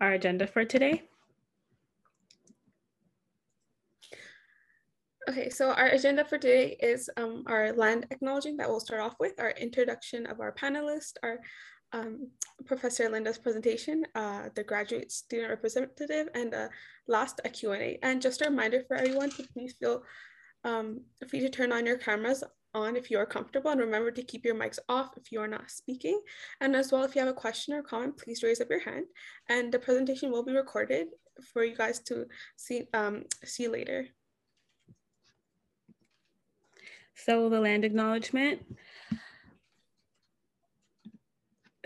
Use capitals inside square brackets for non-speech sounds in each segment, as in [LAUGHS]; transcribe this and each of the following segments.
our agenda for today. Okay, so our agenda for today is um, our land acknowledging that we'll start off with, our introduction of our panelists, our um, Professor Lynda's presentation, uh, the graduate student representative, and last a Q&A. And just a reminder for everyone to please feel um, free to turn on your cameras on if you are comfortable and remember to keep your mics off if you are not speaking. And as well, if you have a question or comment, please raise up your hand and the presentation will be recorded for you guys to see, um, see later. So the land acknowledgement.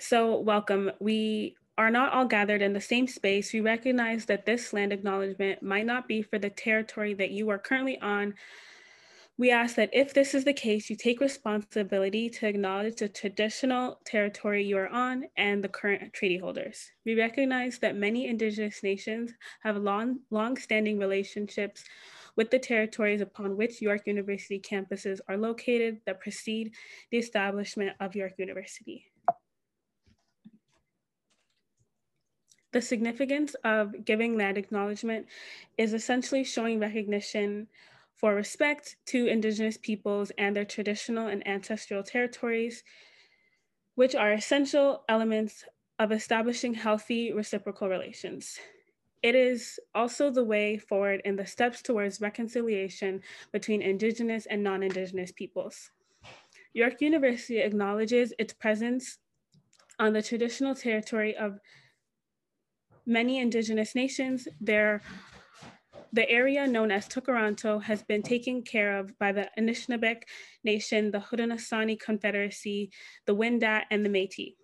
So welcome. We are not all gathered in the same space. We recognize that this land acknowledgement might not be for the territory that you are currently on, we ask that if this is the case, you take responsibility to acknowledge the traditional territory you are on and the current treaty holders. We recognize that many Indigenous nations have long, long-standing relationships with the territories upon which York University campuses are located that precede the establishment of York University. The significance of giving land acknowledgement is essentially showing recognition for respect to Indigenous peoples and their traditional and ancestral territories, which are essential elements of establishing healthy reciprocal relations. It is also the way forward in the steps towards reconciliation between Indigenous and non-Indigenous peoples. York University acknowledges its presence on the traditional territory of many Indigenous nations, their the area known as Tkaronto has been taken care of by the Anishinaabeg Nation, the Haudenosaunee Confederacy, the Wendat, and the Métis.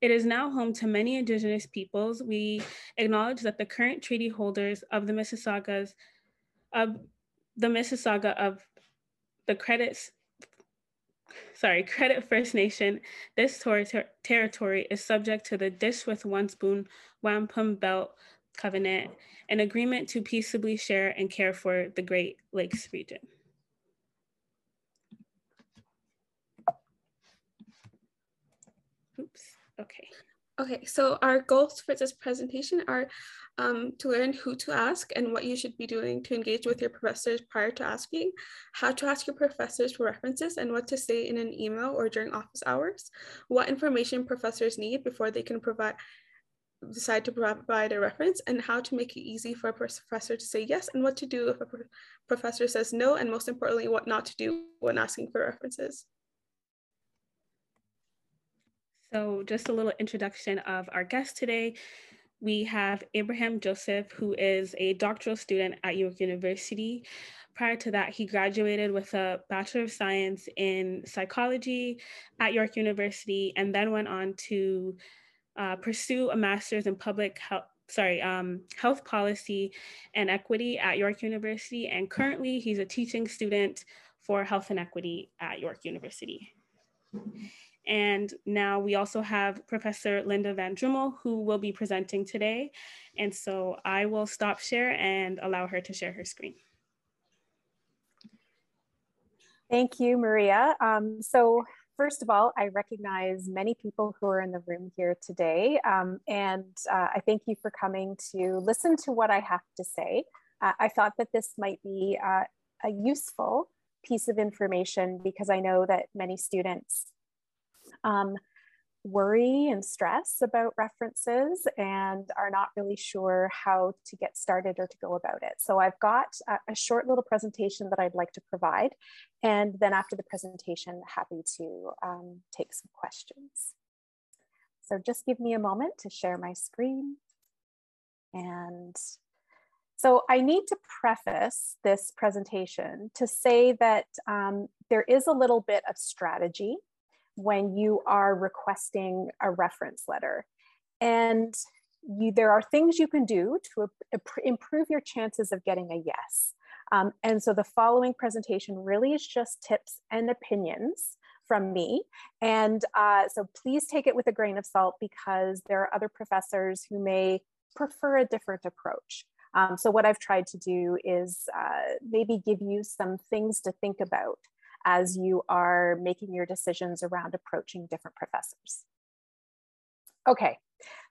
It is now home to many Indigenous peoples. We acknowledge that the current treaty holders of the Mississaugas, of the Mississauga of the credits, sorry, Credit First Nation, this ter territory is subject to the Dish with One Spoon Wampum Belt Covenant, an agreement to peaceably share and care for the Great Lakes region. Oops, okay. Okay, so our goals for this presentation are um, to learn who to ask and what you should be doing to engage with your professors prior to asking, how to ask your professors for references and what to say in an email or during office hours, what information professors need before they can provide decide to provide a reference and how to make it easy for a professor to say yes and what to do if a professor says no and most importantly what not to do when asking for references. So just a little introduction of our guest today. We have Abraham Joseph, who is a doctoral student at York University. Prior to that, he graduated with a Bachelor of Science in Psychology at York University and then went on to uh, pursue a master's in public health sorry, um, health policy and equity at York University. And currently he's a teaching student for health and equity at York University. And now we also have Professor Lynda Van Dreumel who will be presenting today. And so I will stop share and allow her to share her screen. Thank you, Maria. Um, so first of all, I recognize many people who are in the room here today, um, and uh, I thank you for coming to listen to what I have to say. Uh, I thought that this might be uh, a useful piece of information because I know that many students um, worry and stress about references and are not really sure how to get started or to go about it. So I've got a, short little presentation that I'd like to provide. And then after the presentation, happy to um, take some questions. So just give me a moment to share my screen. And so I need to preface this presentation to say that um, there is a little bit of strategy when you are requesting a reference letter. And you, there are things you can do to improve your chances of getting a yes. Um, and so the following presentation really is just tips and opinions from me. And uh, so please take it with a grain of salt because there are other professors who may prefer a different approach. Um, so what I've tried to do is uh, maybe give you some things to think about as you are making your decisions around approaching different professors. Okay,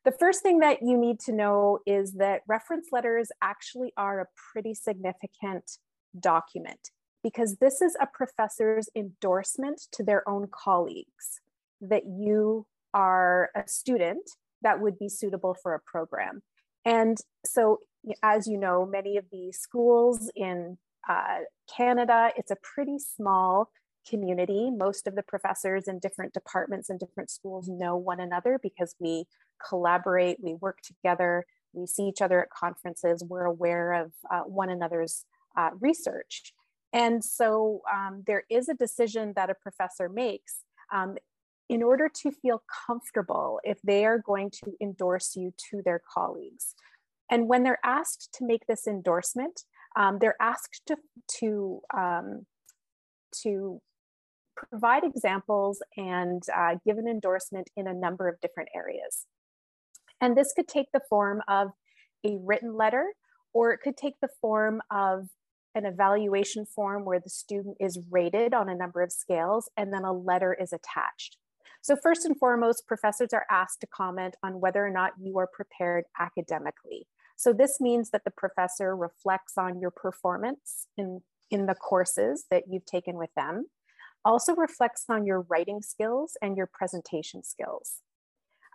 The first thing that you need to know is that reference letters actually are a pretty significant document because this is a professor's endorsement to their own colleagues that you are a student that would be suitable for a program. And so, as you know, many of the schools in uh, Canada, it's a pretty small community. Most of the professors in different departments and different schools know one another because we collaborate, we work together, we see each other at conferences, we're aware of uh, one another's uh, research. And so um, there is a decision that a professor makes um, in order to feel comfortable if they are going to endorse you to their colleagues. And when they're asked to make this endorsement, um, they're asked to, to, um, to provide examples and uh, give an endorsement in a number of different areas. And this could take the form of a written letter, or it could take the form of an evaluation form where the student is rated on a number of scales and then a letter is attached. So first and foremost, professors are asked to comment on whether or not you are prepared academically. So this means that the professor reflects on your performance in, in the courses that you've taken with them, also reflects on your writing skills and your presentation skills.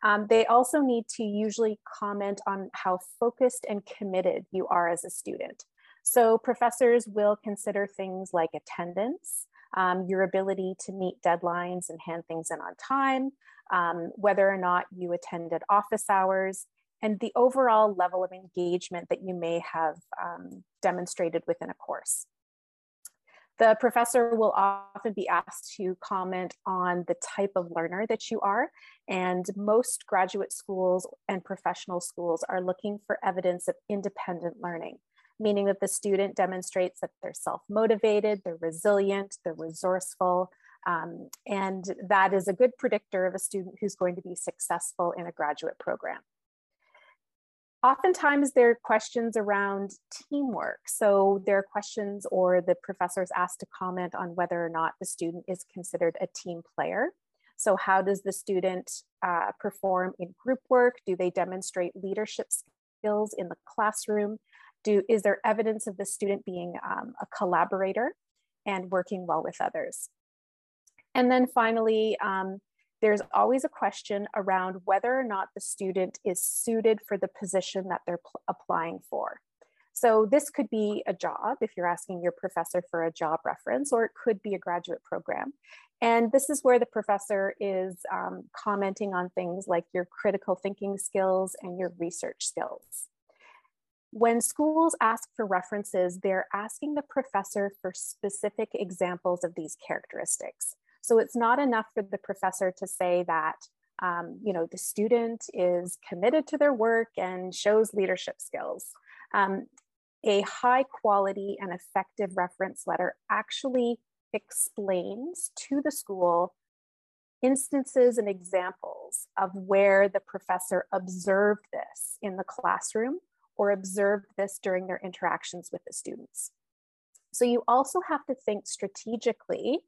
Um, they also need to usually comment on how focused and committed you are as a student. So professors will consider things like attendance, um, your ability to meet deadlines and hand things in on time, um, whether or not you attended office hours, and the overall level of engagement that you may have um, demonstrated within a course. The professor will often be asked to comment on the type of learner that you are, and most graduate schools and professional schools are looking for evidence of independent learning, meaning that the student demonstrates that they're self-motivated, they're resilient, they're resourceful, um, and that is a good predictor of a student who's going to be successful in a graduate program. Oftentimes there are questions around teamwork. So there are questions or the professor is asked to comment on whether or not the student is considered a team player. So how does the student uh, perform in group work? Do they demonstrate leadership skills in the classroom? Do, is there evidence of the student being um, a collaborator and working well with others? And then finally, um, there's always a question around whether or not the student is suited for the position that they're applying for. So this could be a job if you're asking your professor for a job reference, or it could be a graduate program. And this is where the professor is um, commenting on things like your critical thinking skills and your research skills. When schools ask for references, they're asking the professor for specific examples of these characteristics. So it's not enough for the professor to say that, um, you know, the student is committed to their work and shows leadership skills. Um, a high quality and effective reference letter actually explains to the school instances and examples of where the professor observed this in the classroom or observed this during their interactions with the students. So you also have to think strategically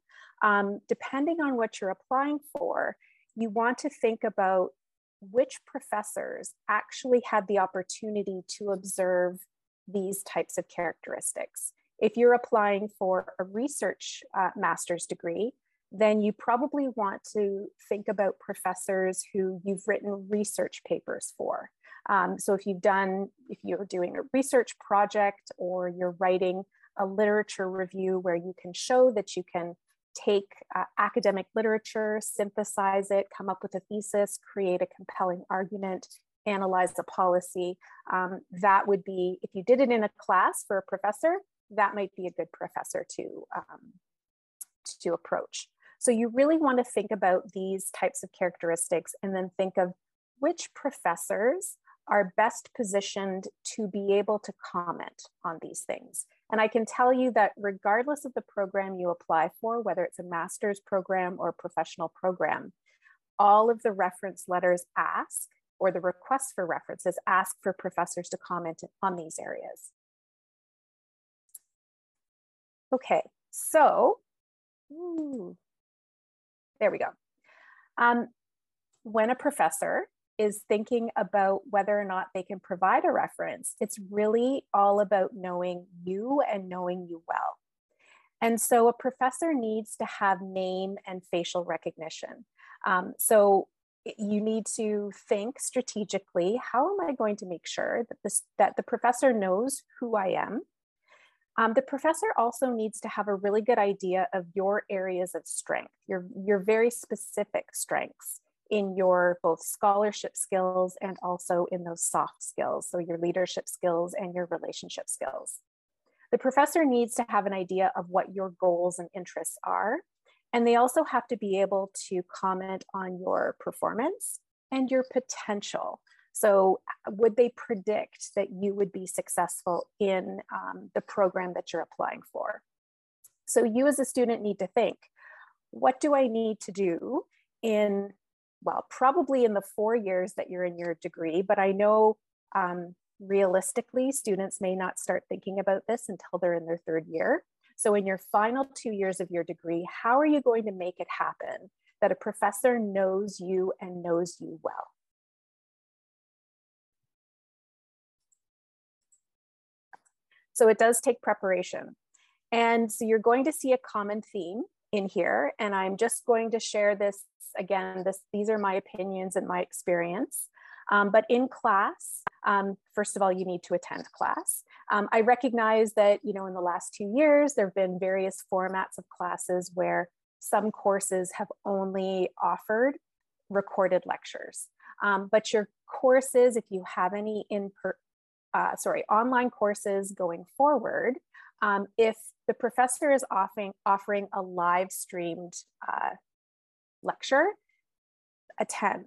um, depending on what you're applying for, you want to think about which professors actually had the opportunity to observe these types of characteristics. If you're applying for a research uh, master's degree, then you probably want to think about professors who you've written research papers for. Um, so if you've done, if you're doing a research project or you're writing a literature review where you can show that you can take uh, academic literature, synthesize it, come up with a thesis, create a compelling argument, analyze the policy. Um, that would be, if you did it in a class for a professor, that might be a good professor to, um, to approach. So you really want to think about these types of characteristics and then think of which professors are best positioned to be able to comment on these things. And I can tell you that regardless of the program you apply for, whether it's a master's program or professional program, all of the reference letters ask, or the requests for references ask for professors to comment on these areas. Okay, so, ooh, there we go. Um, when a professor is thinking about whether or not they can provide a reference. It's really all about knowing you and knowing you well. And so a professor needs to have name and facial recognition. Um, so you need to think strategically, how am I going to make sure that, this, that the professor knows who I am? Um, the professor also needs to have a really good idea of your areas of strength, your, your very specific strengths in your both scholarship skills and also in those soft skills, so your leadership skills and your relationship skills. The professor needs to have an idea of what your goals and interests are, and they also have to be able to comment on your performance and your potential. So, would they predict that you would be successful in um, the program that you're applying for? So, you as a student need to think what do I need to do in well, probably in the four years that you're in your degree, but I know um, realistically, students may not start thinking about this until they're in their third year. So, in your final two years of your degree, how are you going to make it happen that a professor knows you and knows you well? So, it does take preparation. And so, you're going to see a common theme in here, and I'm just going to share this again, this, these are my opinions and my experience. Um, but in class, um, first of all, you need to attend class. Um, I recognize that, you know, in the last two years, there have been various formats of classes where some courses have only offered recorded lectures. Um, but your courses, if you have any in per, uh, sorry, online courses going forward, um, if the professor is offering, offering a live streamed uh, lecture, attend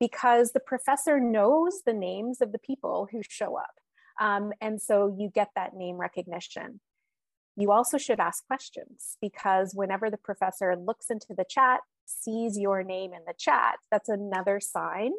because the professor knows the names of the people who show up. Um, and so you get that name recognition. You also should ask questions because whenever the professor looks into the chat, sees your name in the chat, that's another sign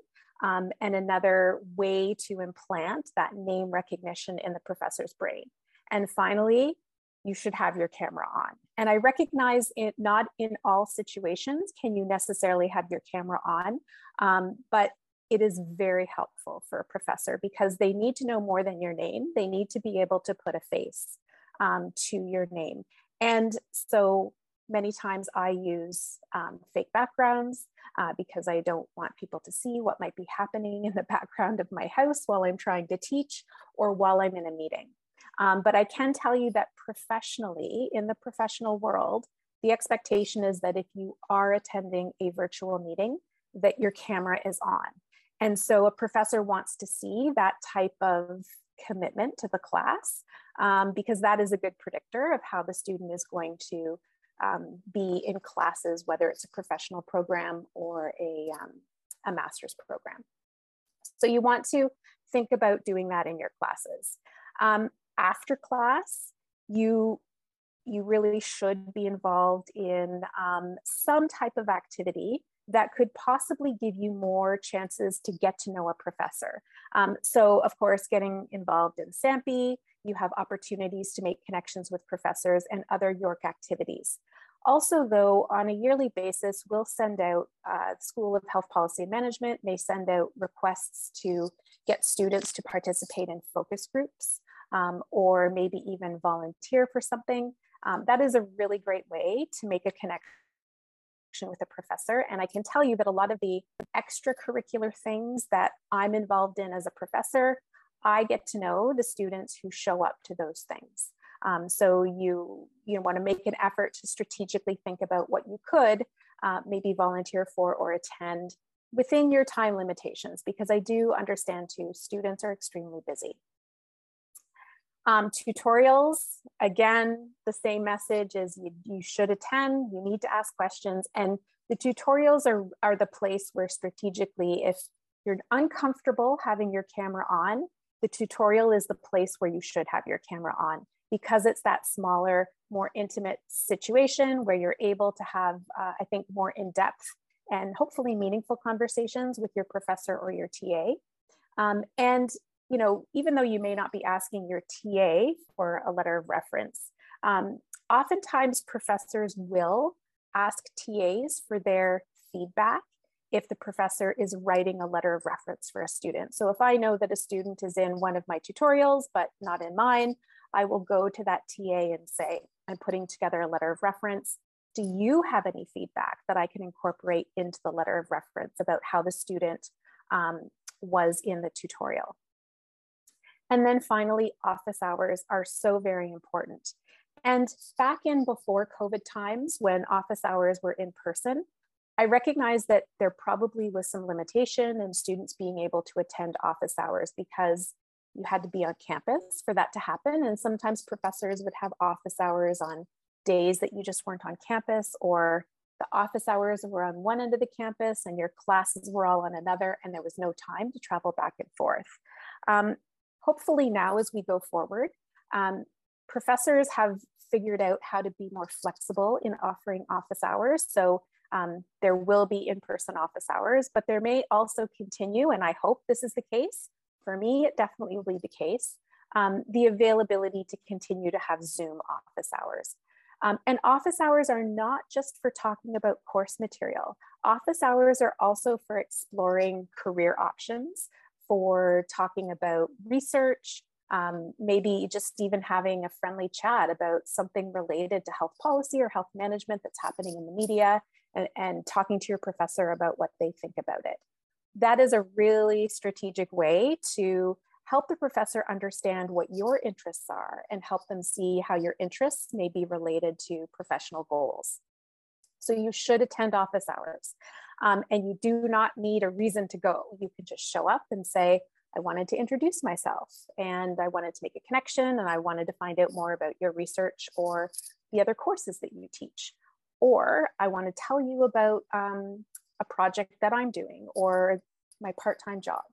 um, and another way to implant that name recognition in the professor's brain. And finally, you should have your camera on. And I recognize it not in all situations can you necessarily have your camera on, um, but it is very helpful for a professor because they need to know more than your name. They need to be able to put a face um, to your name. And so many times I use um, fake backgrounds uh, because I don't want people to see what might be happening in the [LAUGHS] background of my house while I'm trying to teach or while I'm in a meeting. Um, but I can tell you that professionally, in the professional world, the expectation is that if you are attending a virtual meeting, that your camera is on. And so a professor wants to see that type of commitment to the class um, because that is a good predictor of how the student is going to um, be in classes, whether it's a professional program or a, um, a master's program. So you want to think about doing that in your classes. Um, after class, you you really should be involved in um, some type of activity that could possibly give you more chances to get to know a professor. Um, so, of course, getting involved in SAHMPI, you have opportunities to make connections with professors and other York activities. Also, though, on a yearly basis, we'll send out, uh, School of Health Policy and Management may send out requests to get students to participate in focus groups um, or maybe even volunteer for something. Um, that is a really great way to make a connection with a professor. And I can tell you that a lot of the extracurricular things that I'm involved in as a professor, I get to know the students who show up to those things. Um, so you you want to make an effort to strategically think about what you could uh, maybe volunteer for or attend within your time limitations, because I do understand too, students are extremely busy. Um, tutorials, again, the same message is you, you should attend, you need to ask questions, and the tutorials are, are the place where strategically, if you're uncomfortable having your camera on, the tutorial is the place where you should have your camera on because it's that smaller, more intimate situation where you're able to have, uh, I think, more in depth and hopefully meaningful conversations with your professor or your TA. Um, and you know, even though you may not be asking your TA for a letter of reference, um, oftentimes professors will ask TAs for their feedback if the professor is writing a letter of reference for a student. So if I know that a student is in one of my tutorials, but not in mine, I will go to that TA and say, I'm putting together a letter of reference. Do you have any feedback that I can incorporate into the letter of reference about how the student um, was in the tutorial? And then finally, office hours are so very important. And back in before COVID times, when office hours were in person, I recognize that there probably was some limitation in students being able to attend office hours because you had to be on campus for that to happen. And sometimes professors would have office hours on days that you just weren't on campus, or the office hours were on one end of the campus and your classes were all on another, and there was no time to travel back and forth. Um, hopefully, now as we go forward, um, professors have figured out how to be more flexible in offering office hours. So um, there will be in-person office hours, but there may also continue, and I hope this is the case. For me, it definitely will be the case, um, the availability to continue to have Zoom office hours. Um, and office hours are not just for talking about course material. Office hours are also for exploring career options, for talking about research, um, maybe just even having a friendly chat about something related to health policy or health management that's happening in the media and, and talking to your professor about what they think about it. That is a really strategic way to help the professor understand what your interests are and help them see how your interests may be related to professional goals. So you should attend office hours um, and you do not need a reason to go. You can just show up and say, I wanted to introduce myself and I wanted to make a connection and I wanted to find out more about your research or the other courses that you teach or I want to tell you about um, a project that I'm doing or my part-time job.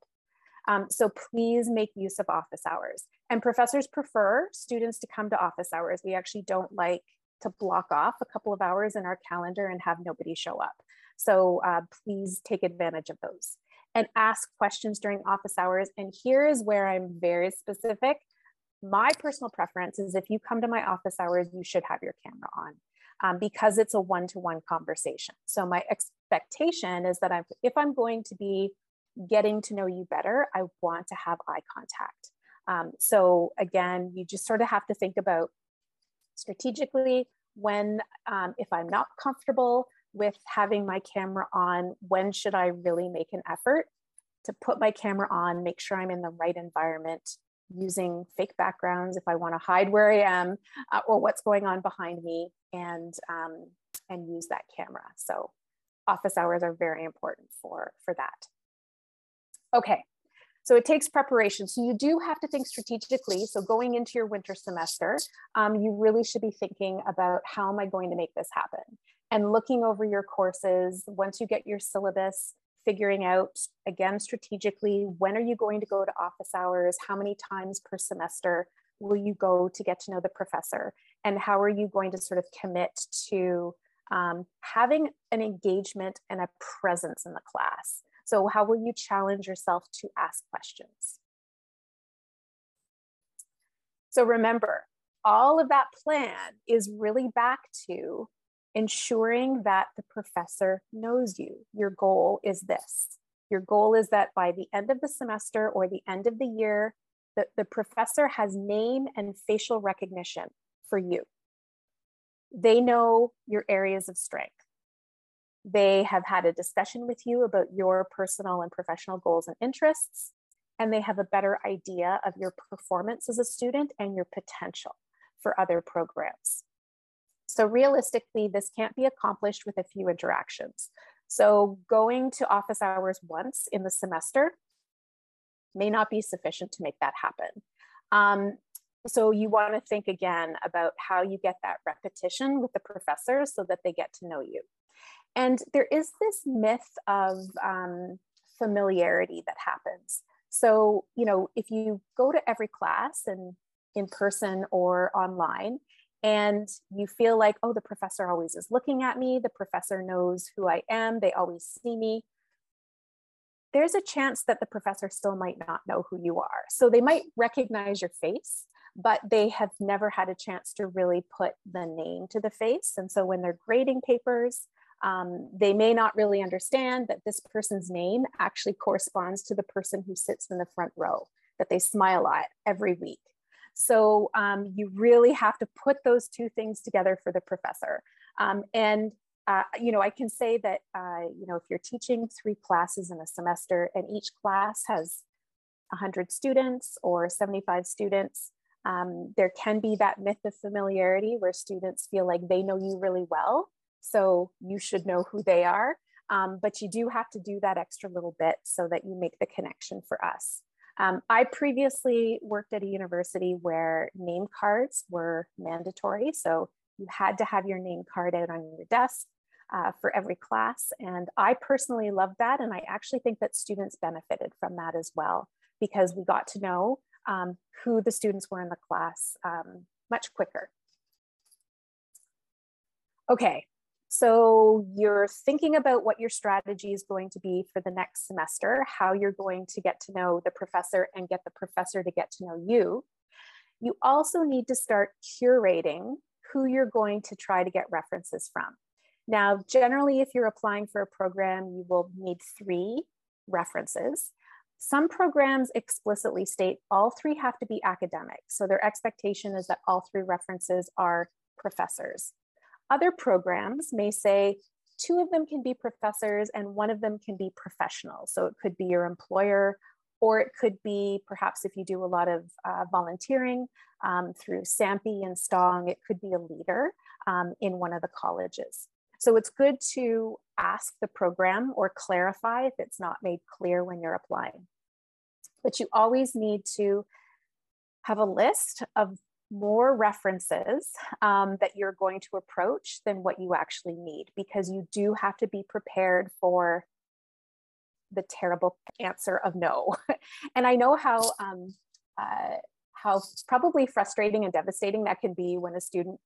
Um, so please make use of office hours. And professors prefer students to come to office hours. We actually don't like to block off a couple of hours in our calendar and have nobody show up. So uh, please take advantage of those and ask questions during office hours. And here is where I'm very specific. My personal preference is if you come to my office hours, you should have your camera on um, because it's a one-to-one conversation. So my expectation is that I'm, if I'm going to be getting to know you better, I want to have eye contact. Um, so again, you just sort of have to think about strategically when, um, if I'm not comfortable with having my camera on, when should I really make an effort to put my camera on, make sure I'm in the right environment, using fake backgrounds if I want to hide where I am uh, or what's going on behind me and um, and use that camera. So office hours are very important for for that. Okay, so it takes preparation. So you do have to think strategically. So going into your winter semester, um, you really should be thinking about how am I going to make this happen? And looking over your courses, once you get your syllabus, figuring out again strategically when are you going to go to office hours how many times per semester will you go to get to know the professor and how are you going to sort of commit to um, having an engagement and a presence in the class so how will you challenge yourself to ask questions so remember all of that plan is really back to ensuring that the professor knows you. Your goal is this. Your goal is that by the end of the semester or the end of the year, the, the professor has name and facial recognition for you. They know your areas of strength. They have had a discussion with you about your personal and professional goals and interests, and they have a better idea of your performance as a student and your potential for other programs. So realistically, this can't be accomplished with a few interactions. So going to office hours once in the semester may not be sufficient to make that happen. Um, so you want to think again about how you get that repetition with the professors so that they get to know you. And there is this myth of um, familiarity that happens. So, you know, if you go to every class and in person or online, and you feel like, oh, the professor always is looking at me, the professor knows who I am, they always see me. There's a chance that the professor still might not know who you are. So they might recognize your face, but they have never had a chance to really put the name to the face. And so when they're grading papers, Um, they may not really understand that this person's name actually corresponds to the person who sits in the front row that they smile at every week. So um, you really have to put those two things together for the professor. Um, and uh, you know, I can say that, uh, you know, if you're teaching three classes in a semester and each class has 100 students or 75 students, um, there can be that myth of familiarity where students feel like they know you really well, so you should know who they are. Um, but you do have to do that extra little bit so that you make the connection for us. Um, I previously worked at a university where name cards were mandatory. So you had to have your name card out on your desk uh, for every class. And I personally loved that. And I actually think that students benefited from that as well, because we got to know um, who the students were in the class um, much quicker. Okay, so you're thinking about what your strategy is going to be for the next semester, how you're going to get to know the professor and get the professor to get to know you. You also need to start curating who you're going to try to get references from. Now, generally, if you're applying for a program, you will need three references. Some programs explicitly state all three have to be academic. So their expectation is that all three references are professors. Other programs may say two of them can be professors and one of them can be professional. So it could be your employer, or it could be perhaps if you do a lot of uh, volunteering um, through SAHMPI and STONG, it could be a leader um, in one of the colleges. So it's good to ask the program or clarify if it's not made clear when you're applying. But you always need to have a list of more references um, that you're going to approach than what you actually need because you do have to be prepared for the terrible answer of no. [LAUGHS] and I know how um, uh, how probably frustrating and devastating that can be when a student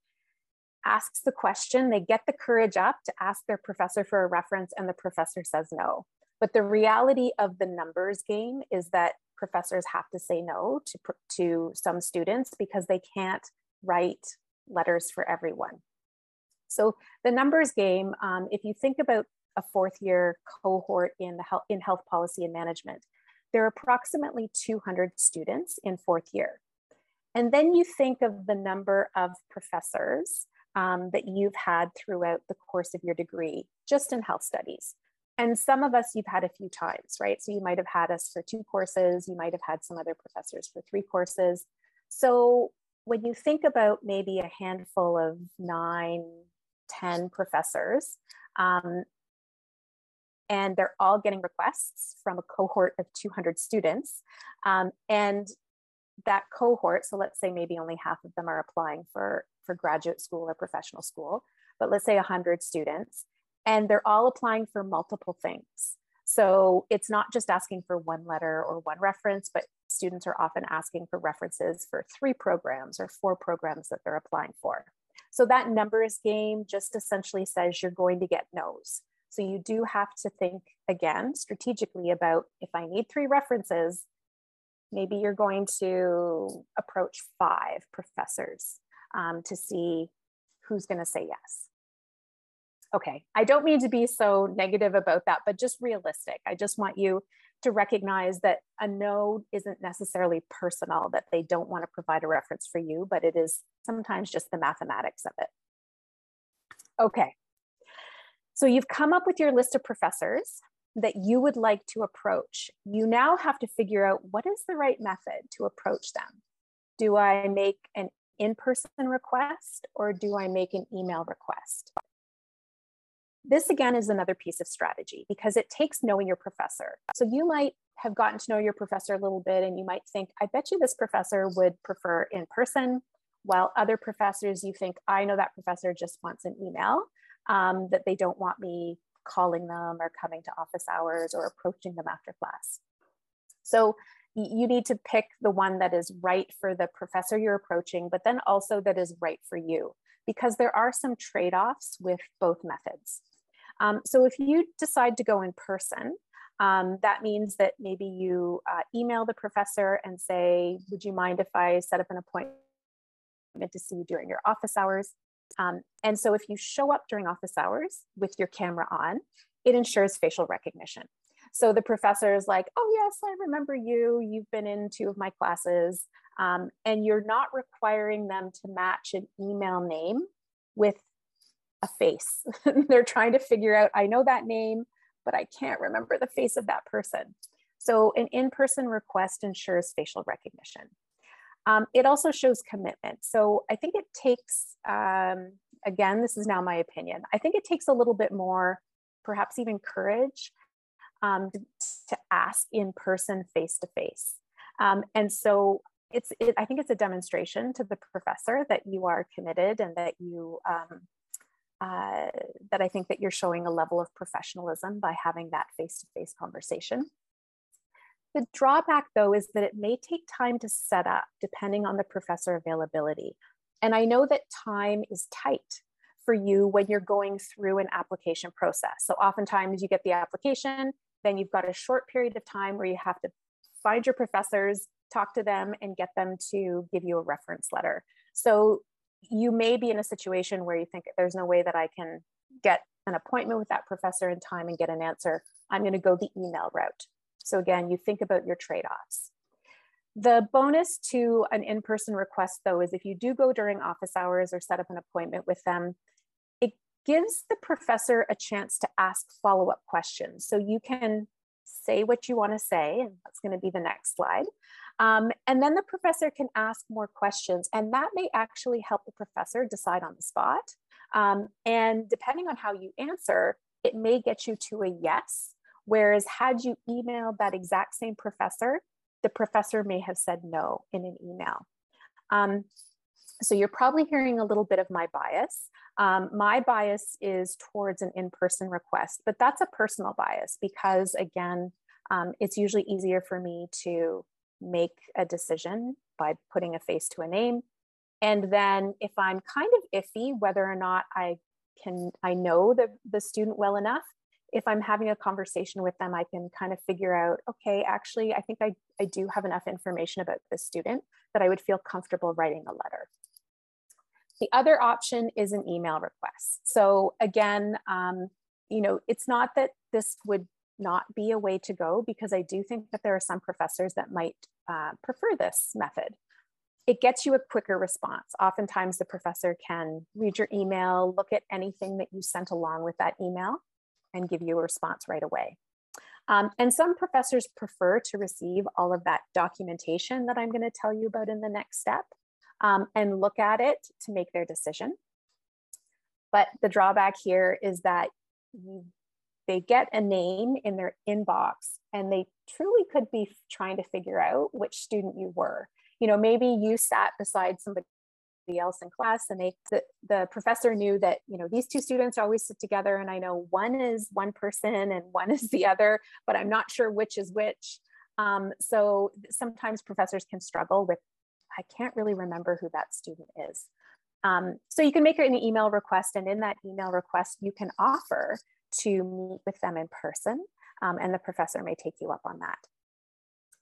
asks the question, they get the courage up to ask their professor for a reference, and the professor says no. But the reality of the numbers game is that professors have to say no to, to some students because they can't write letters for everyone. So the numbers game, um, if you think about a fourth year cohort in, the health, in health policy and management, there are approximately 200 students in fourth year. And then you think of the number of professors um, that you've had throughout the course of your degree, just in health studies. And some of us you've had a few times, right? So you might have had us for two courses, you might have had some other professors for three courses. So when you think about maybe a handful of nine, ten professors, um, and they're all getting requests from a cohort of 200 students. Um, and that cohort, so let's say maybe only half of them are applying for, for graduate school or professional school, but let's say 100 students and they're all applying for multiple things. So it's not just asking for one letter or one reference, but students are often asking for references for three programs or four programs that they're applying for. So that numbers game just essentially says you're going to get no's. So you do have to think again strategically about if I need three references, maybe you're going to approach five professors um, to see who's going to say yes okay, I don't mean to be so negative about that, but just realistic. I just want you to recognize that a no isn't necessarily personal, that they don't want to provide a reference for you, but it is sometimes just the mathematics of it. Okay, so you've come up with your list of professors that you would like to approach. You now have to figure out what is the right method to approach them. Do I make an in person request or do I make an email request? This again is another piece of strategy because it takes knowing your professor. So you might have gotten to know your professor a little bit and you might think, I bet you this professor would prefer in person, while other professors you think, I know that professor just wants an email, um, that they don't want me calling them or coming to office hours or approaching them after class. So you need to pick the one that is right for the professor you're approaching, but then also that is right for you because there are some trade offs with both methods. Um, so if you decide to go in person, um, that means that maybe you uh, email the professor and say, would you mind if I set up an appointment to see you during your office hours? Um, and so if you show up during office hours with your camera on, it ensures facial recognition. So the professor is like, oh, yes, I remember you. You've been in two of my classes. Um, and you're not requiring them to match an email name with a face. [LAUGHS] They're trying to figure out, I know that name, but I can't remember the face of that person. So an in-person request ensures facial recognition. Um, it also shows commitment. So I think it takes, um, again, this is now my opinion, I think it takes a little bit more, perhaps even courage um, to, ask in person, face to face. And so it's, it, I think it's a demonstration to the professor that you are committed and that you, um, uh, that I think that you're showing a level of professionalism by having that face-to-face conversation. The drawback though is that it may take time to set up depending on the professor availability. And I know that time is tight for you when you're going through an application process. So oftentimes you get the application, then you've got a short period of time where you have to find your professors, talk to them and get them to give you a reference letter. So you may be in a situation where you think there's no way that I can get an appointment with that professor in time and get an answer. I'm going to go the email route. So again, you think about your trade-offs. The bonus to an in-person request though is if you do go during office hours or set up an appointment with them, it gives the professor a chance to ask follow-up questions. So you can say what you want to say, and that's going to be the next slide. Um, and then the professor can ask more questions, and that may actually help the professor decide on the spot. Um, and depending on how you answer, it may get you to a yes. Whereas, had you emailed that exact same professor, the professor may have said no in an email. Um, so you're probably hearing a little bit of my bias. Um, my bias is towards an in-person request, but that's a personal bias because again, um, it's usually easier for me to make a decision by putting a face to a name. And then if I'm kind of iffy whether or not I can, I know the, the student well enough, if I'm having a conversation with them, I can kind of figure out, okay, actually, I think I, I do have enough information about this student that I would feel comfortable writing a letter. The other option is an email request. So again, um, you know, it's not that this would not be a way to go because I do think that there are some professors that might uh, prefer this method. It gets you a quicker response. Oftentimes the professor can read your email, look at anything that you sent along with that email and give you a response right away. Um, and some professors prefer to receive all of that documentation that I'm gonna tell you about in the next step um, and look at it to make their decision. But the drawback here is that they get a name in their inbox and they truly could be trying to figure out which student you were. You know, maybe you sat beside somebody else in class and they the, the professor knew that you know these two students always sit together and i know one is one person and one is the other but i'm not sure which is which. Um, so sometimes professors can struggle with i can't really remember who that student is. Um, so you can make an email request and in that email request you can offer to meet with them in person, um, and the professor may take you up on that.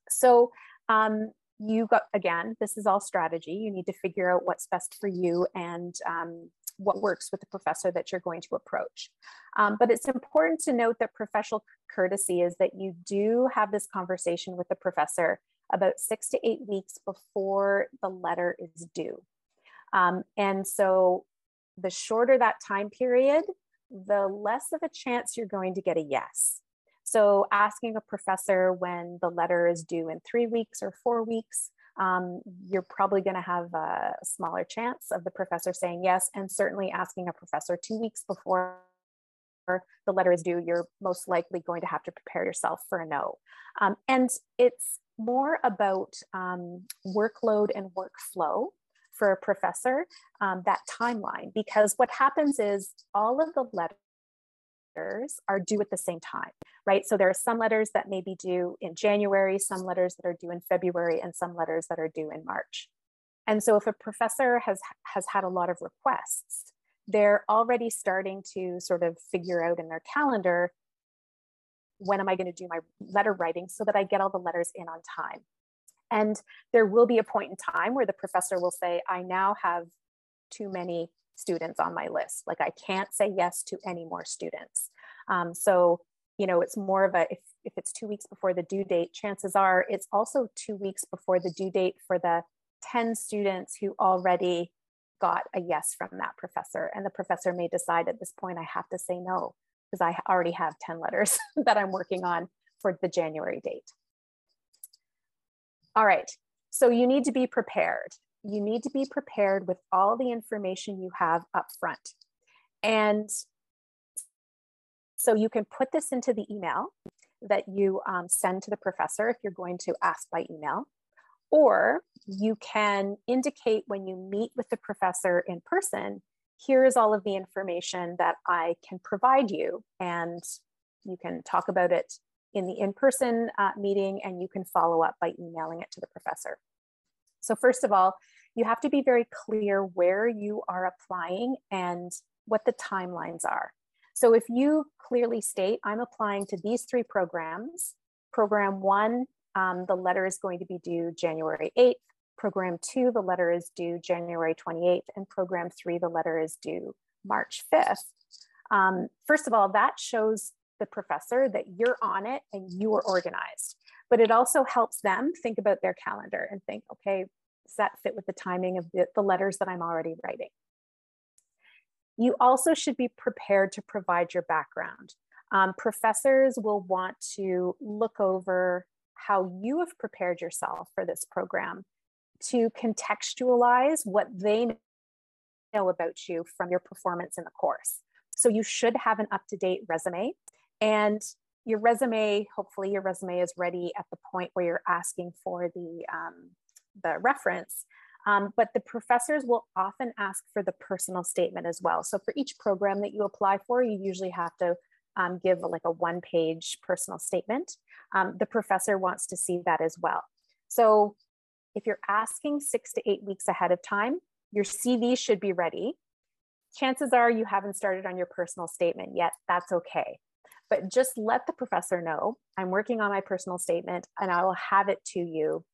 So um, you got, again, this is all strategy. You need to figure out what's best for you and um, what works with the professor that you're going to approach. Um, but it's important to note that professional courtesy is that you do have this conversation with the professor about six to eight weeks before the letter is due. Um, and so the shorter that time period, the less of a chance you're going to get a yes. So asking a professor when the letter is due in three weeks or four weeks, um, you're probably going to have a smaller chance of the professor saying yes. And certainly asking a professor two weeks before the letter is due, you're most likely going to have to prepare yourself for a no. Um, and it's more about um, workload and workflow for a professor um, that timeline because what happens is all of the letters are due at the same time, right? So there are some letters that may be due in January, some letters that are due in February, and some letters that are due in March. And so if a professor has, has had a lot of requests, they're already starting to sort of figure out in their calendar when am I going to do my letter writing so that I get all the letters in on time. And there will be a point in time where the professor will say, I now have too many students on my list. Like I can't say yes to any more students. Um, so, you know, it's more of a, if, if it's two weeks before the due date, chances are it's also two weeks before the due date for the 10 students who already got a yes from that professor. And the professor may decide at this point, I have to say no, because I already have 10 letters [LAUGHS] that I'm working on for the January date. All right, so you need to be prepared. You need to be prepared with all the information you have up front. And so you can put this into the email that you um, send to the professor if you're going to ask by email. Or you can indicate when you meet with the professor in person, here is all of the information that I can provide you. And you can talk about it in the in-person uh, meeting and you can follow up by emailing it to the professor. So first of all, you have to be very clear where you are applying and what the timelines are. So if you clearly state, I'm applying to these three programs, program one, um, the letter is going to be due January 8th, program two, the letter is due January 28th, and program three, the letter is due March 5th. Um, first of all, that shows the professor that you're on it and you are organized. But it also helps them think about their calendar and think, okay, does that fit with the timing of the, the letters that I'm already writing? You also should be prepared to provide your background. Um, professors will want to look over how you have prepared yourself for this program to contextualize what they know about you from your performance in the course. So you should have an up to date resume. And your resume, hopefully your resume is ready at the point where you're asking for the, um, the reference. Um, but the professors will often ask for the personal statement as well. So for each program that you apply for, you usually have to um, give like a one page personal statement. Um, the professor wants to see that as well. So if you're asking six to eight weeks ahead of time, your CV should be ready. Chances are you haven't started on your personal statement yet. That's okay but just let the professor know I'm working on my personal statement and I will have it to you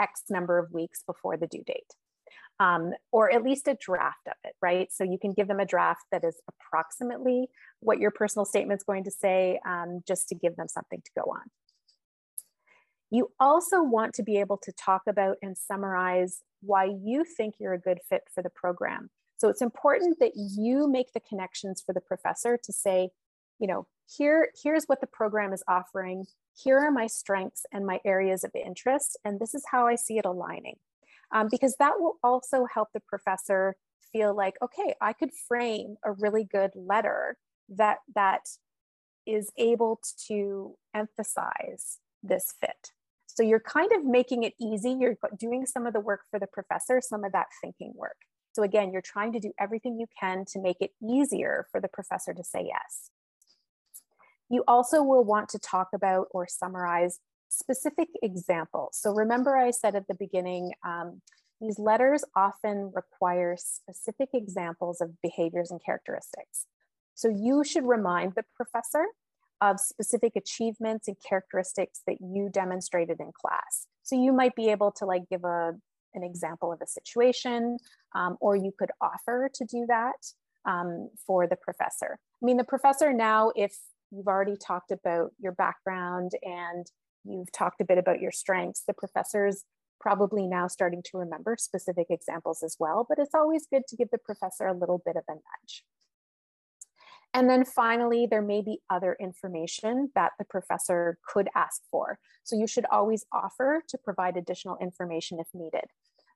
X number of weeks before the due date. Um, or at least a draft of it, right? So you can give them a draft that is approximately what your personal statement is going to say, um, just to give them something to go on. You also want to be able to talk about and summarize why you think you're a good fit for the program. So it's important that you make the connections for the professor to say, you know, here, here's what the program is offering. Here are my strengths and my areas of interest, and this is how I see it aligning. Um, because that will also help the professor feel like, okay, I could frame a really good letter that that is able to emphasize this fit. So you're kind of making it easy. You're doing some of the work for the professor, some of that thinking work. So again, you're trying to do everything you can to make it easier for the professor to say yes. You also will want to talk about or summarize specific examples. So remember I said at the beginning, um, these letters often require specific examples of behaviors and characteristics. So you should remind the professor of specific achievements and characteristics that you demonstrated in class. So you might be able to like give a, an example of a situation, um, or you could offer to do that um, for the professor. I mean, the professor now, if you've already talked about your background and you've talked a bit about your strengths. The professor's probably now starting to remember specific examples as well, but it's always good to give the professor a little bit of a nudge. And then finally, there may be other information that the professor could ask for. So you should always offer to provide additional information if needed.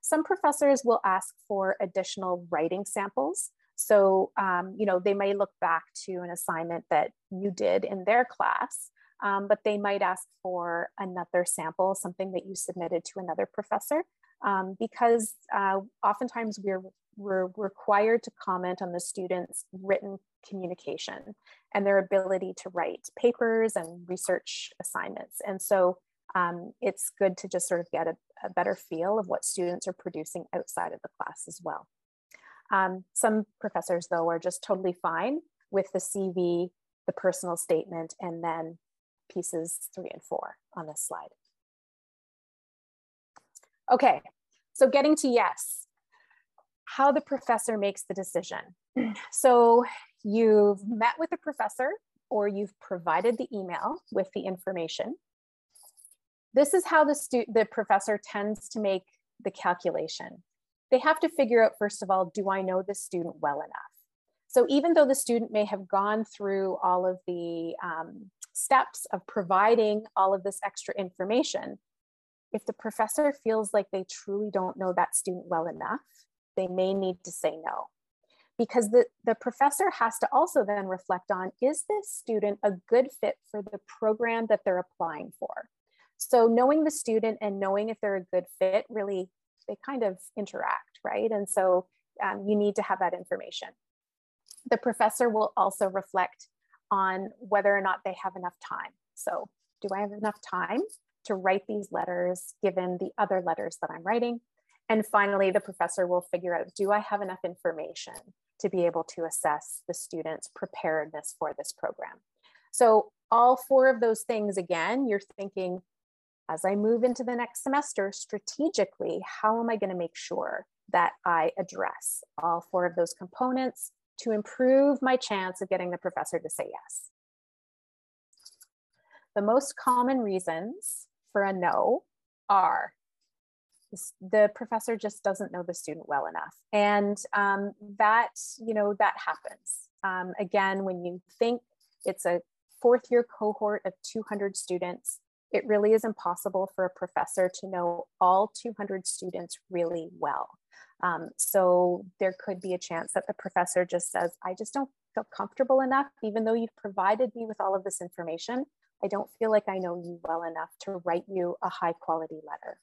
Some professors will ask for additional writing samples. So, um, you know, they may look back to an assignment that you did in their class, um, but they might ask for another sample, something that you submitted to another professor, um, because uh, oftentimes we're, we're required to comment on the students' written communication and their ability to write papers and research assignments. And so um, it's good to just sort of get a, a better feel of what students are producing outside of the class as well. Um, some professors, though, are just totally fine with the CV, the personal statement, and then pieces three and four on this slide. Okay, so getting to yes. how the professor makes the decision. [CLEARS THROAT] So you've met with the professor or you've provided the email with the information. This is how the, the professor tends to make the calculation. They have to figure out, first of all, do I know the student well enough? So even though the student may have gone through all of the um, steps of providing all of this extra information, if the professor feels like they truly don't know that student well enough, they may need to say no. Because the, the professor has to also then reflect on, is this student a good fit for the program that they're applying for? So knowing the student and knowing if they're a good fit really, they kind of interact, right? And so um, you need to have that information. The professor will also reflect on whether or not they have enough time. So do I have enough time to write these letters given the other letters that I'm writing? And finally, the professor will figure out, do I have enough information to be able to assess the student's preparedness for this program? So all four of those things, again, you're thinking, as I move into the next semester, strategically, how am I gonna make sure that I address all four of those components to improve my chance of getting the professor to say yes? The most common reasons for a no are the professor just doesn't know the student well enough and um, that you know that happens um, again when you think it's a fourth year cohort of 200 students it really is impossible for a professor to know all 200 students really well um, so there could be a chance that the professor just says i just don't feel comfortable enough even though you've provided me with all of this information i don't feel like i know you well enough to write you a high quality letter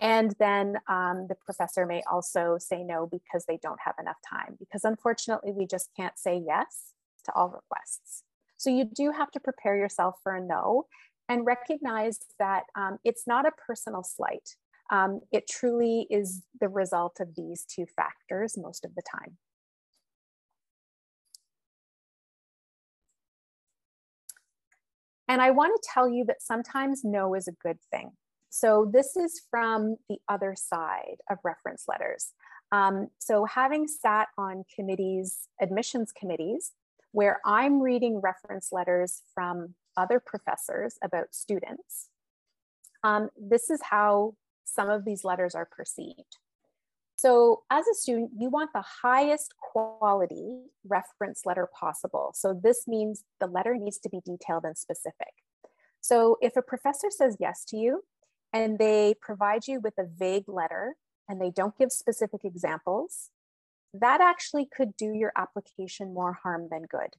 and then um, the professor may also say no because they don't have enough time, because unfortunately, we just can't say yes to all requests. So you do have to prepare yourself for a no and recognize that um, it's not a personal slight. Um, it truly is the result of these two factors most of the time. And I want to tell you that sometimes no is a good thing. So this is from the other side of reference letters. Um, so having sat on committees, admissions committees, where I'm reading reference letters from other professors about students, um, this is how some of these letters are perceived. So as a student, you want the highest quality reference letter possible. So this means the letter needs to be detailed and specific. So if a professor says yes to you, and they provide you with a vague letter and they don't give specific examples, that actually could do your application more harm than good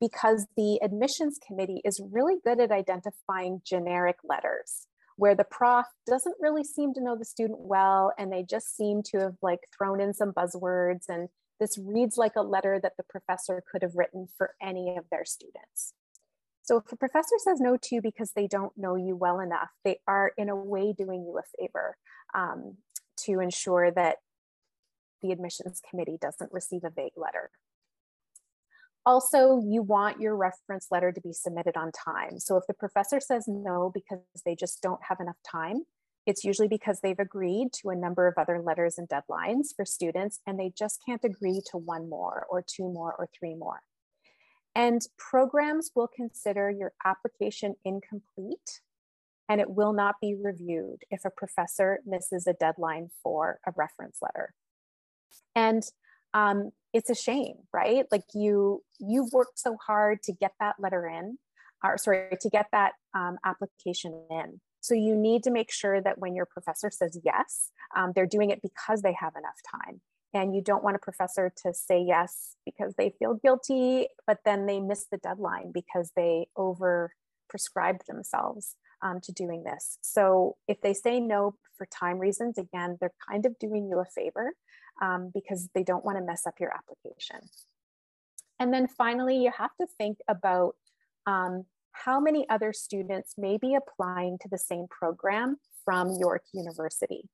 because the admissions committee is really good at identifying generic letters where the prof doesn't really seem to know the student well and they just seem to have like thrown in some buzzwords and this reads like a letter that the professor could have written for any of their students. So if a professor says no to you because they don't know you well enough, they are in a way doing you a favor um, to ensure that the admissions committee doesn't receive a vague letter. Also, you want your reference letter to be submitted on time. So if the professor says no because they just don't have enough time, it's usually because they've agreed to a number of other letters and deadlines for students and they just can't agree to one more or two more or three more. And programs will consider your application incomplete and it will not be reviewed if a professor misses a deadline for a reference letter. And um, it's a shame, right? Like you, you've worked so hard to get that letter in, or sorry, to get that um, application in. So you need to make sure that when your professor says yes, um, they're doing it because they have enough time and you don't want a professor to say yes because they feel guilty, but then they miss the deadline because they over prescribed themselves um, to doing this. So if they say no for time reasons, again, they're kind of doing you a favor um, because they don't want to mess up your application. And then finally, you have to think about um, how many other students may be applying to the same program from York University.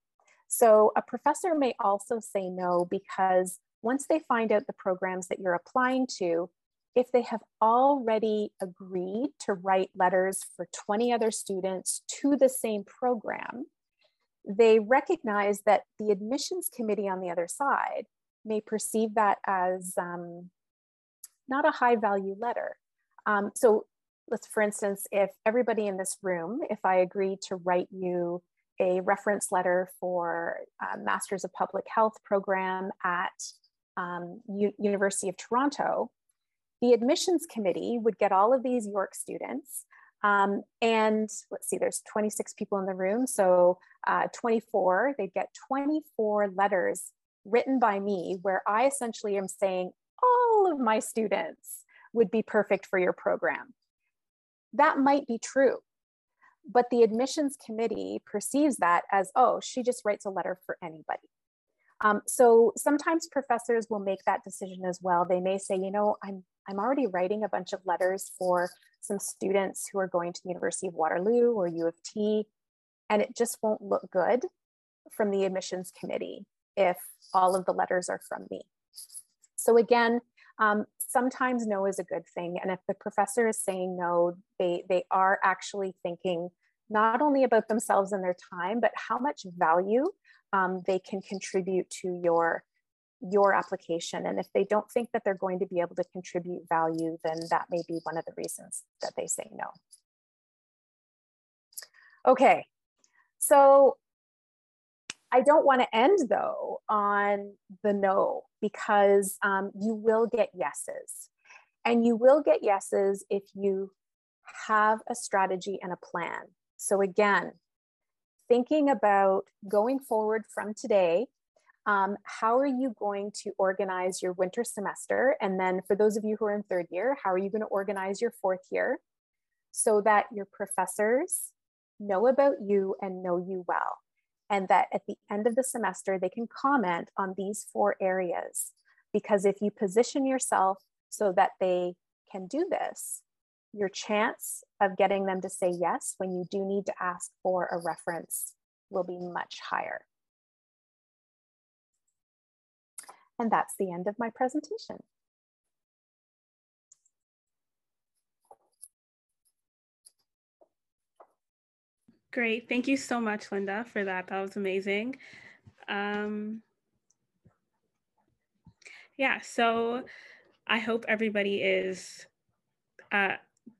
So a professor may also say no because once they find out the programs that you're applying to, if they have already agreed to write letters for 20 other students to the same program, they recognize that the admissions committee on the other side may perceive that as um, not a high value letter. Um, so let's, for instance, if everybody in this room, if I agree to write you a reference letter for a Masters of Public Health program at um, U University of Toronto, the admissions committee would get all of these York students um, and let's see, there's 26 people in the room. So uh, 24, they'd get 24 letters written by me where I essentially am saying all of my students would be perfect for your program. That might be true, but the admissions committee perceives that as, oh, she just writes a letter for anybody. Um, so sometimes professors will make that decision as well. They may say, you know, I'm, I'm already writing a bunch of letters for some students who are going to the University of Waterloo or U of T, and it just won't look good from the admissions committee if all of the letters are from me. So again, um, sometimes no is a good thing. And if the professor is saying no, they, they are actually thinking not only about themselves and their time, but how much value um, they can contribute to your your application. And if they don't think that they're going to be able to contribute value, then that may be one of the reasons that they say no. Okay, so I don't want to end though on the no because um, you will get yeses. And you will get yeses if you have a strategy and a plan. So again, thinking about going forward from today, um, how are you going to organize your winter semester? And then for those of you who are in third year, how are you going to organize your fourth year so that your professors know about you and know you well? And that at the end of the semester, they can comment on these four areas. Because if you position yourself so that they can do this, your chance of getting them to say yes when you do need to ask for a reference will be much higher. And that's the end of my presentation. Great. Thank you so much, Lynda, for that. That was amazing. Um, yeah, so I hope everybody is uh,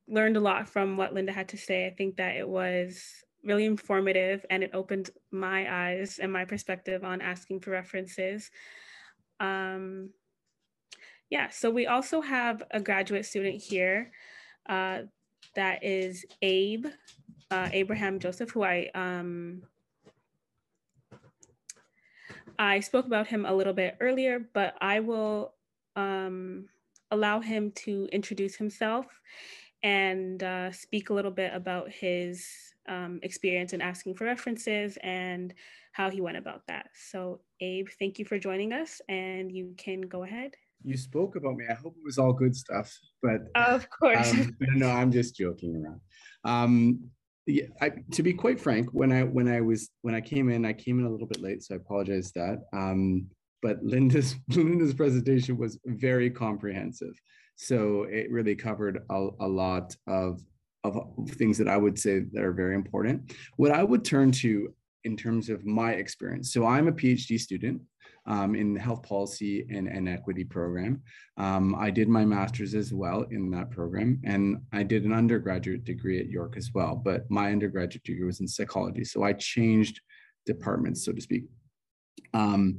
learned a lot from what Lynda had to say. I think that it was really informative and it opened my eyes and my perspective on asking for references. Um, yeah, so we also have a graduate student here uh, that is Abe, uh, Abraham Joseph, who I um, I spoke about him a little bit earlier, but I will um, allow him to introduce himself and uh, speak a little bit about his um, experience in asking for references and how he went about that. So, Abe, thank you for joining us, and you can go ahead. You spoke about me. I hope it was all good stuff, but of course, um, no, I'm just joking around. Um, yeah, I, to be quite frank, when I when I was when I came in, I came in a little bit late, so I apologize that. Um, but Lynda's [LAUGHS] Lynda's presentation was very comprehensive, so it really covered a, a lot of of things that I would say that are very important. What I would turn to in terms of my experience. So I'm a PhD student um, in the health policy and, and equity program. Um, I did my master's as well in that program, and I did an undergraduate degree at York as well. But my undergraduate degree was in psychology, so I changed departments, so to speak. Um,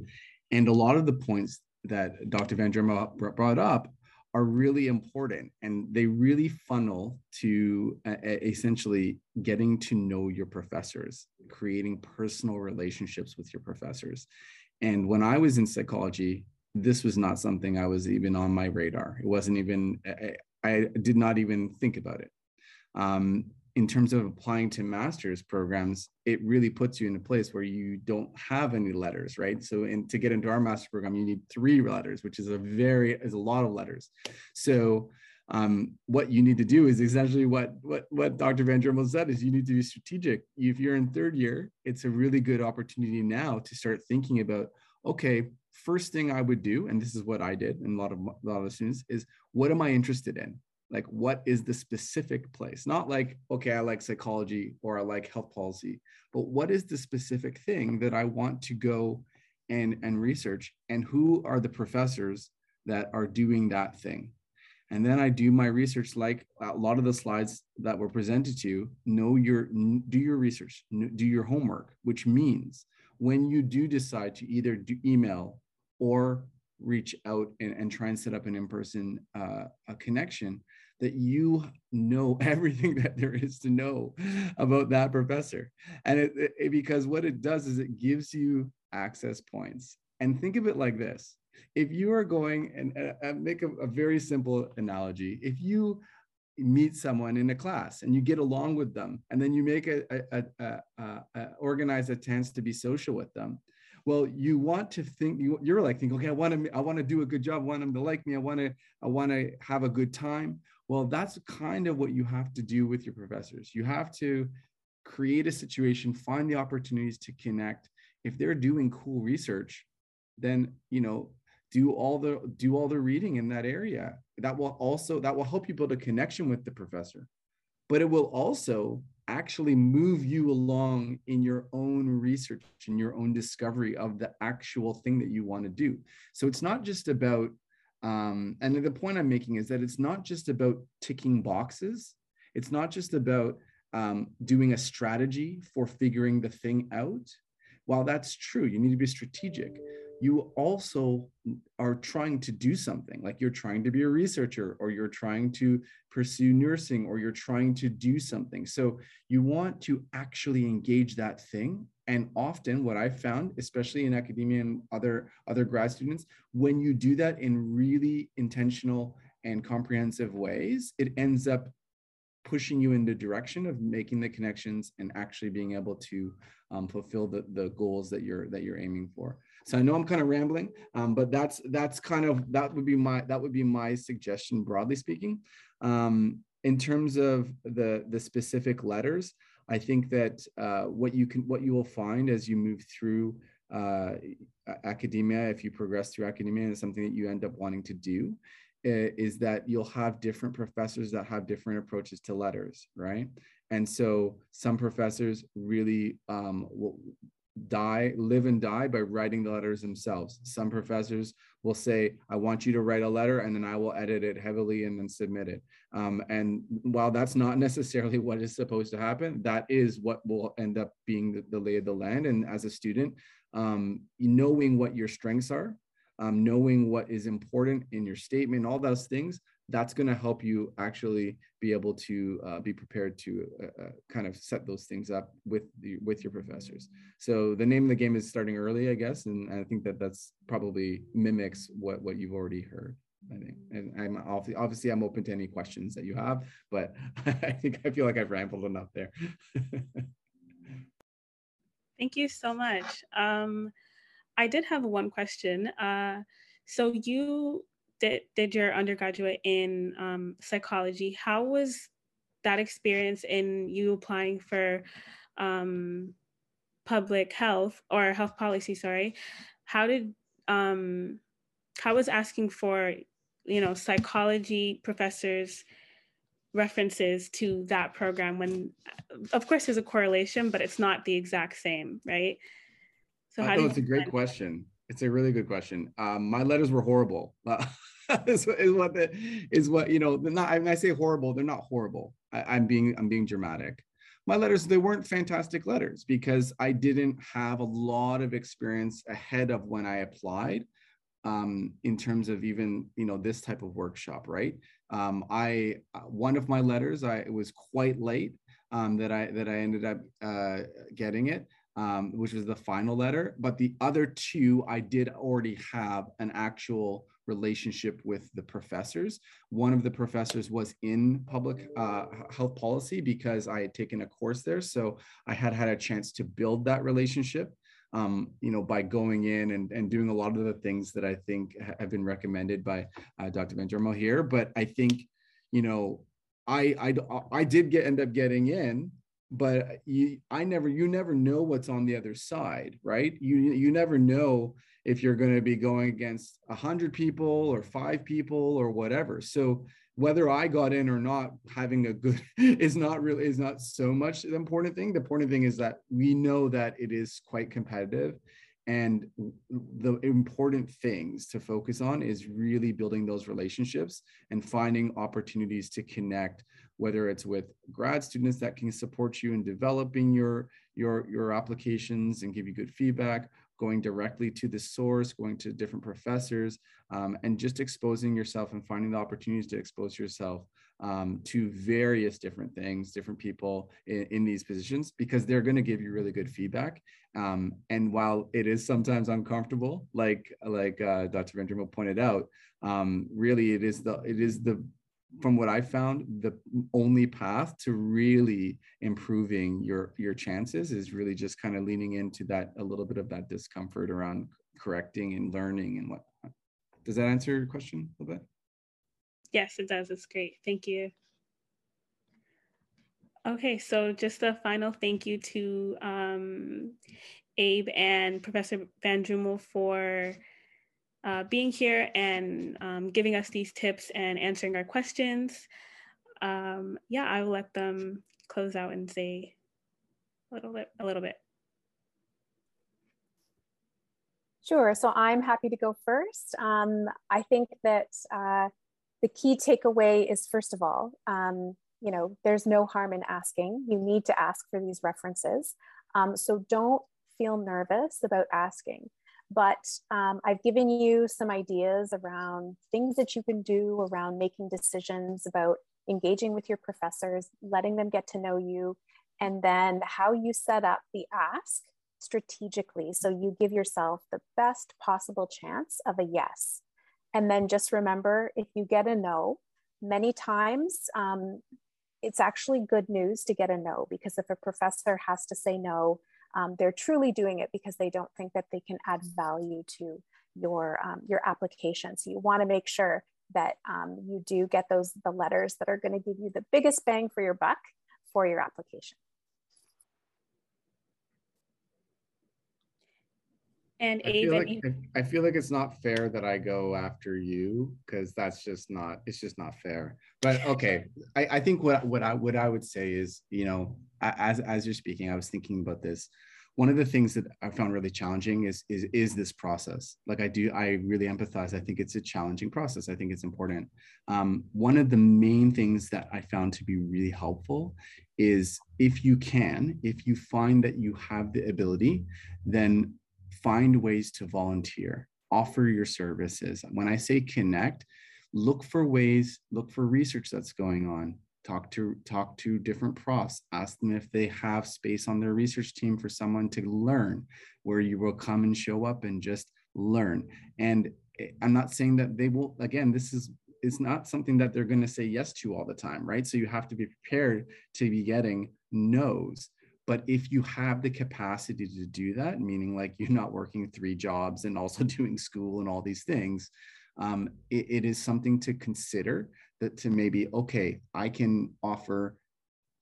and a lot of the points that Dr. Van Dreumel brought up are really important and they really funnel to uh, essentially getting to know your professors, creating personal relationships with your professors. And when I was in psychology, this was not something I was even on my radar. It wasn't even, I, I did not even think about it. Um, in terms of applying to master's programs, it really puts you in a place where you don't have any letters, right? So, in, to get into our master's program, you need three letters, which is a very is a lot of letters. So, um, what you need to do is essentially what what what Dr. Van Dreumel said is you need to be strategic. If you're in third year, it's a really good opportunity now to start thinking about okay, first thing I would do, and this is what I did, and a lot of a lot of students is what am I interested in? Like what is the specific place? Not like okay i like psychology or i like health policy but what is the specific thing that i want to go and and research? And who are the professors that are doing that thing? And then i do my research like a lot of the slides that were presented to you. Know your do your research do your homework which means when you do decide to either do email or reach out and, and try and set up an in-person uh, connection that you know [LAUGHS] everything that there is to know about that professor. And it, it, because what it does is it gives you access points. And think of it like this. If you are going and uh, make a, a very simple analogy. If you meet someone in a class and you get along with them and then you make a, a, a, a organize a chance to be social with them well you want to think you, you're like think okay i want to i want to do a good job. I want them to like me. I want to i want to have a good time well that's kind of what you have to do with your professors. You have to create a situation find the opportunities to connect. If they're doing cool research then you know do all the do all the reading in that area. That will also that will help you build a connection with the professor. But it will also actually move you along in your own research and your own discovery of the actual thing that you want to do. So it's not just about um, and the point i'm making is that it's not just about ticking boxes. It's not just about um, doing a strategy for figuring the thing out. While that's true you need to be strategic you also are trying to do something like you're trying to be a researcher or you're trying to pursue nursing or you're trying to do something. So you want to actually engage that thing. And often what i found especially in academia and other other grad students when you do that in really intentional and comprehensive ways it ends up pushing you in the direction of making the connections and actually being able to um, fulfill the, the goals that you're that you're aiming for so I know I'm kind of rambling, um, but that's that's kind of that would be my that would be my suggestion broadly speaking. Um, in terms of the the specific letters, I think that uh, what you can what you will find as you move through uh, academia, if you progress through academia, and something that you end up wanting to do, is that you'll have different professors that have different approaches to letters, right? And so some professors really um, will, die, live and die by writing the letters themselves. Some professors will say, I want you to write a letter and then I will edit it heavily and then submit it. Um, and while that's not [LAUGHS] necessarily what is supposed to happen, that is what will end up being the, the lay of the land. And as a student, um, knowing what your strengths are, um, knowing what is important in your statement, all those things that's going to help you actually be able to uh, be prepared to uh, uh, kind of set those things up with the, with your professors. So the name of the game is starting early, I guess, and I think that that's probably mimics what what you've already heard. I think, and I'm obviously I'm open to any questions that you have, but [LAUGHS] I think I feel like I've rambled enough there. [LAUGHS] Thank you so much. Um, I did have one question. Uh, so you did, did your undergraduate in um, psychology. How was that experience in you applying for um, public health or health policy? Sorry, how did um, how was asking for you know psychology professors references to that program when of course there's a correlation but it's not the exact same right so how oh, it's a great question it's a really good question. Um, my letters were horrible. [LAUGHS] is, is, what the, is what you know. Not I, say horrible. They're not horrible. I, I'm being I'm being dramatic. My letters they weren't fantastic letters because I didn't have a lot of experience ahead of when I applied. Um, in terms of even you know this type of workshop, right? Um, I one of my letters I it was quite late um, that I that I ended up uh, getting it um, which was the final letter. But the other two, I did already have an actual relationship with the professors. One of the professors was in public uh, health policy because I had taken a course there. So I had had a chance to build that relationship. Um, you know, by going in and, and doing a lot of the things that I think have been recommended by uh, Dr. Benjamin here. But I think, you know, I, I, I did get end up getting in but uh, you i never you never know what's on the other side right you you never know if you're going to be going against 100 people or five people or whatever so whether I got in or not, having a good [LAUGHS] is not really is not so much the important thing. The important thing is that we know that it is quite competitive. And the important things to focus on is really building those relationships and finding opportunities to connect, whether it's with grad students that can support you in developing your, your, your applications and give you good feedback, going directly to the source, going to different professors, um, and just exposing yourself and finding the opportunities to expose yourself um, to various different things, different people in, in these positions, because they're going to give you really good feedback. Um, and while it is sometimes uncomfortable, like like uh, Dr. Van Dreumel pointed out, um, really it is the it is the from what I found, the only path to really improving your your chances is really just kind of leaning into that a little bit of that discomfort around correcting and learning and what. Does that answer your question a little bit? Yes, it does. It's great. Thank you. Okay, so just a final thank you to um, Abe and Professor Van Dreumel for uh, being here and um, giving us these tips and answering our questions. Um, yeah, I will let them close out and say a little bit. A little bit. Sure. So I'm happy to go first. Um, I think that uh, the key takeaway is first of all, um, you know, there's no harm in asking. You need to ask for these references. Um, so don't feel nervous about asking. But um, I've given you some ideas around things that you can do around making decisions about engaging with your professors, letting them get to know you, and then how you set up the ask strategically so you give yourself the best possible chance of a yes. And then just remember if you get a no, many times um, it's actually good news to get a no because if a professor has to say no, um, they're truly doing it because they don't think that they can add value to your, um, your application. So you wanna make sure that um, you do get those, the letters that are gonna give you the biggest bang for your buck for your application. And I feel, like, I feel like it's not fair that I go after you because that's just not it's just not fair. But okay, I, I think what what I what I would say is you know as as you're speaking, I was thinking about this. One of the things that I found really challenging is is is this process. Like I do, I really empathize. I think it's a challenging process. I think it's important. Um, one of the main things that I found to be really helpful is if you can, if you find that you have the ability, then find ways to volunteer, offer your services. When I say connect, look for ways, look for research that's going on. Talk to talk to different profs. Ask them if they have space on their research team for someone to learn, where you will come and show up and just learn. And eh, I'm not saying that they will. Again, this is it's not something that they're going to say yes to all the time, right? So you have to be prepared to be getting no's. But if you have the capacity to do that, meaning like you're not working three jobs and also [LAUGHS] doing school and all these things, um, it, it is something to consider that to maybe, okay, I can offer,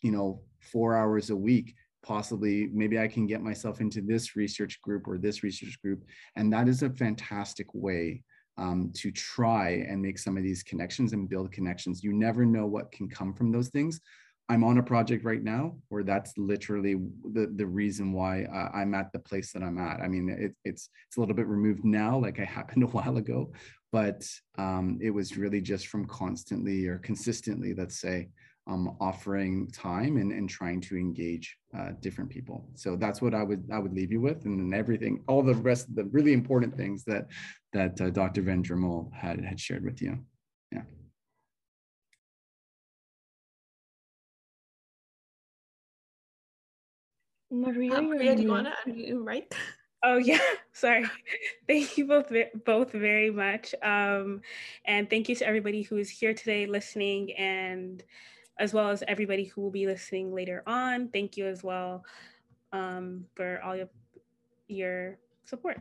you know, four hours a week possibly maybe i can get myself into this research group or this research group. And that is a fantastic way um, to try and make some of these connections and build connections. You never know what can come from those things I'm on a project right now where that's literally the, the reason why uh, I'm at the place that I'm at. I mean, it, it's it's a little bit removed now, like I [LAUGHS] happened a while ago, but um, it was really just from constantly or consistently, let's say, um, offering time and, and trying to engage uh, different people. So that's what I would I would leave you with, and then everything, all the rest of the really important things that that uh, Dr. Van Dreumel had had shared with you. Yeah. Maria, um, Maria do you want to unmute right? Oh yeah, [LAUGHS] sorry. [LAUGHS] Thank you both both very much, um, and thank you to everybody who is here today listening, and as well as everybody who will be listening later on. Thank you as well um, for all of your support.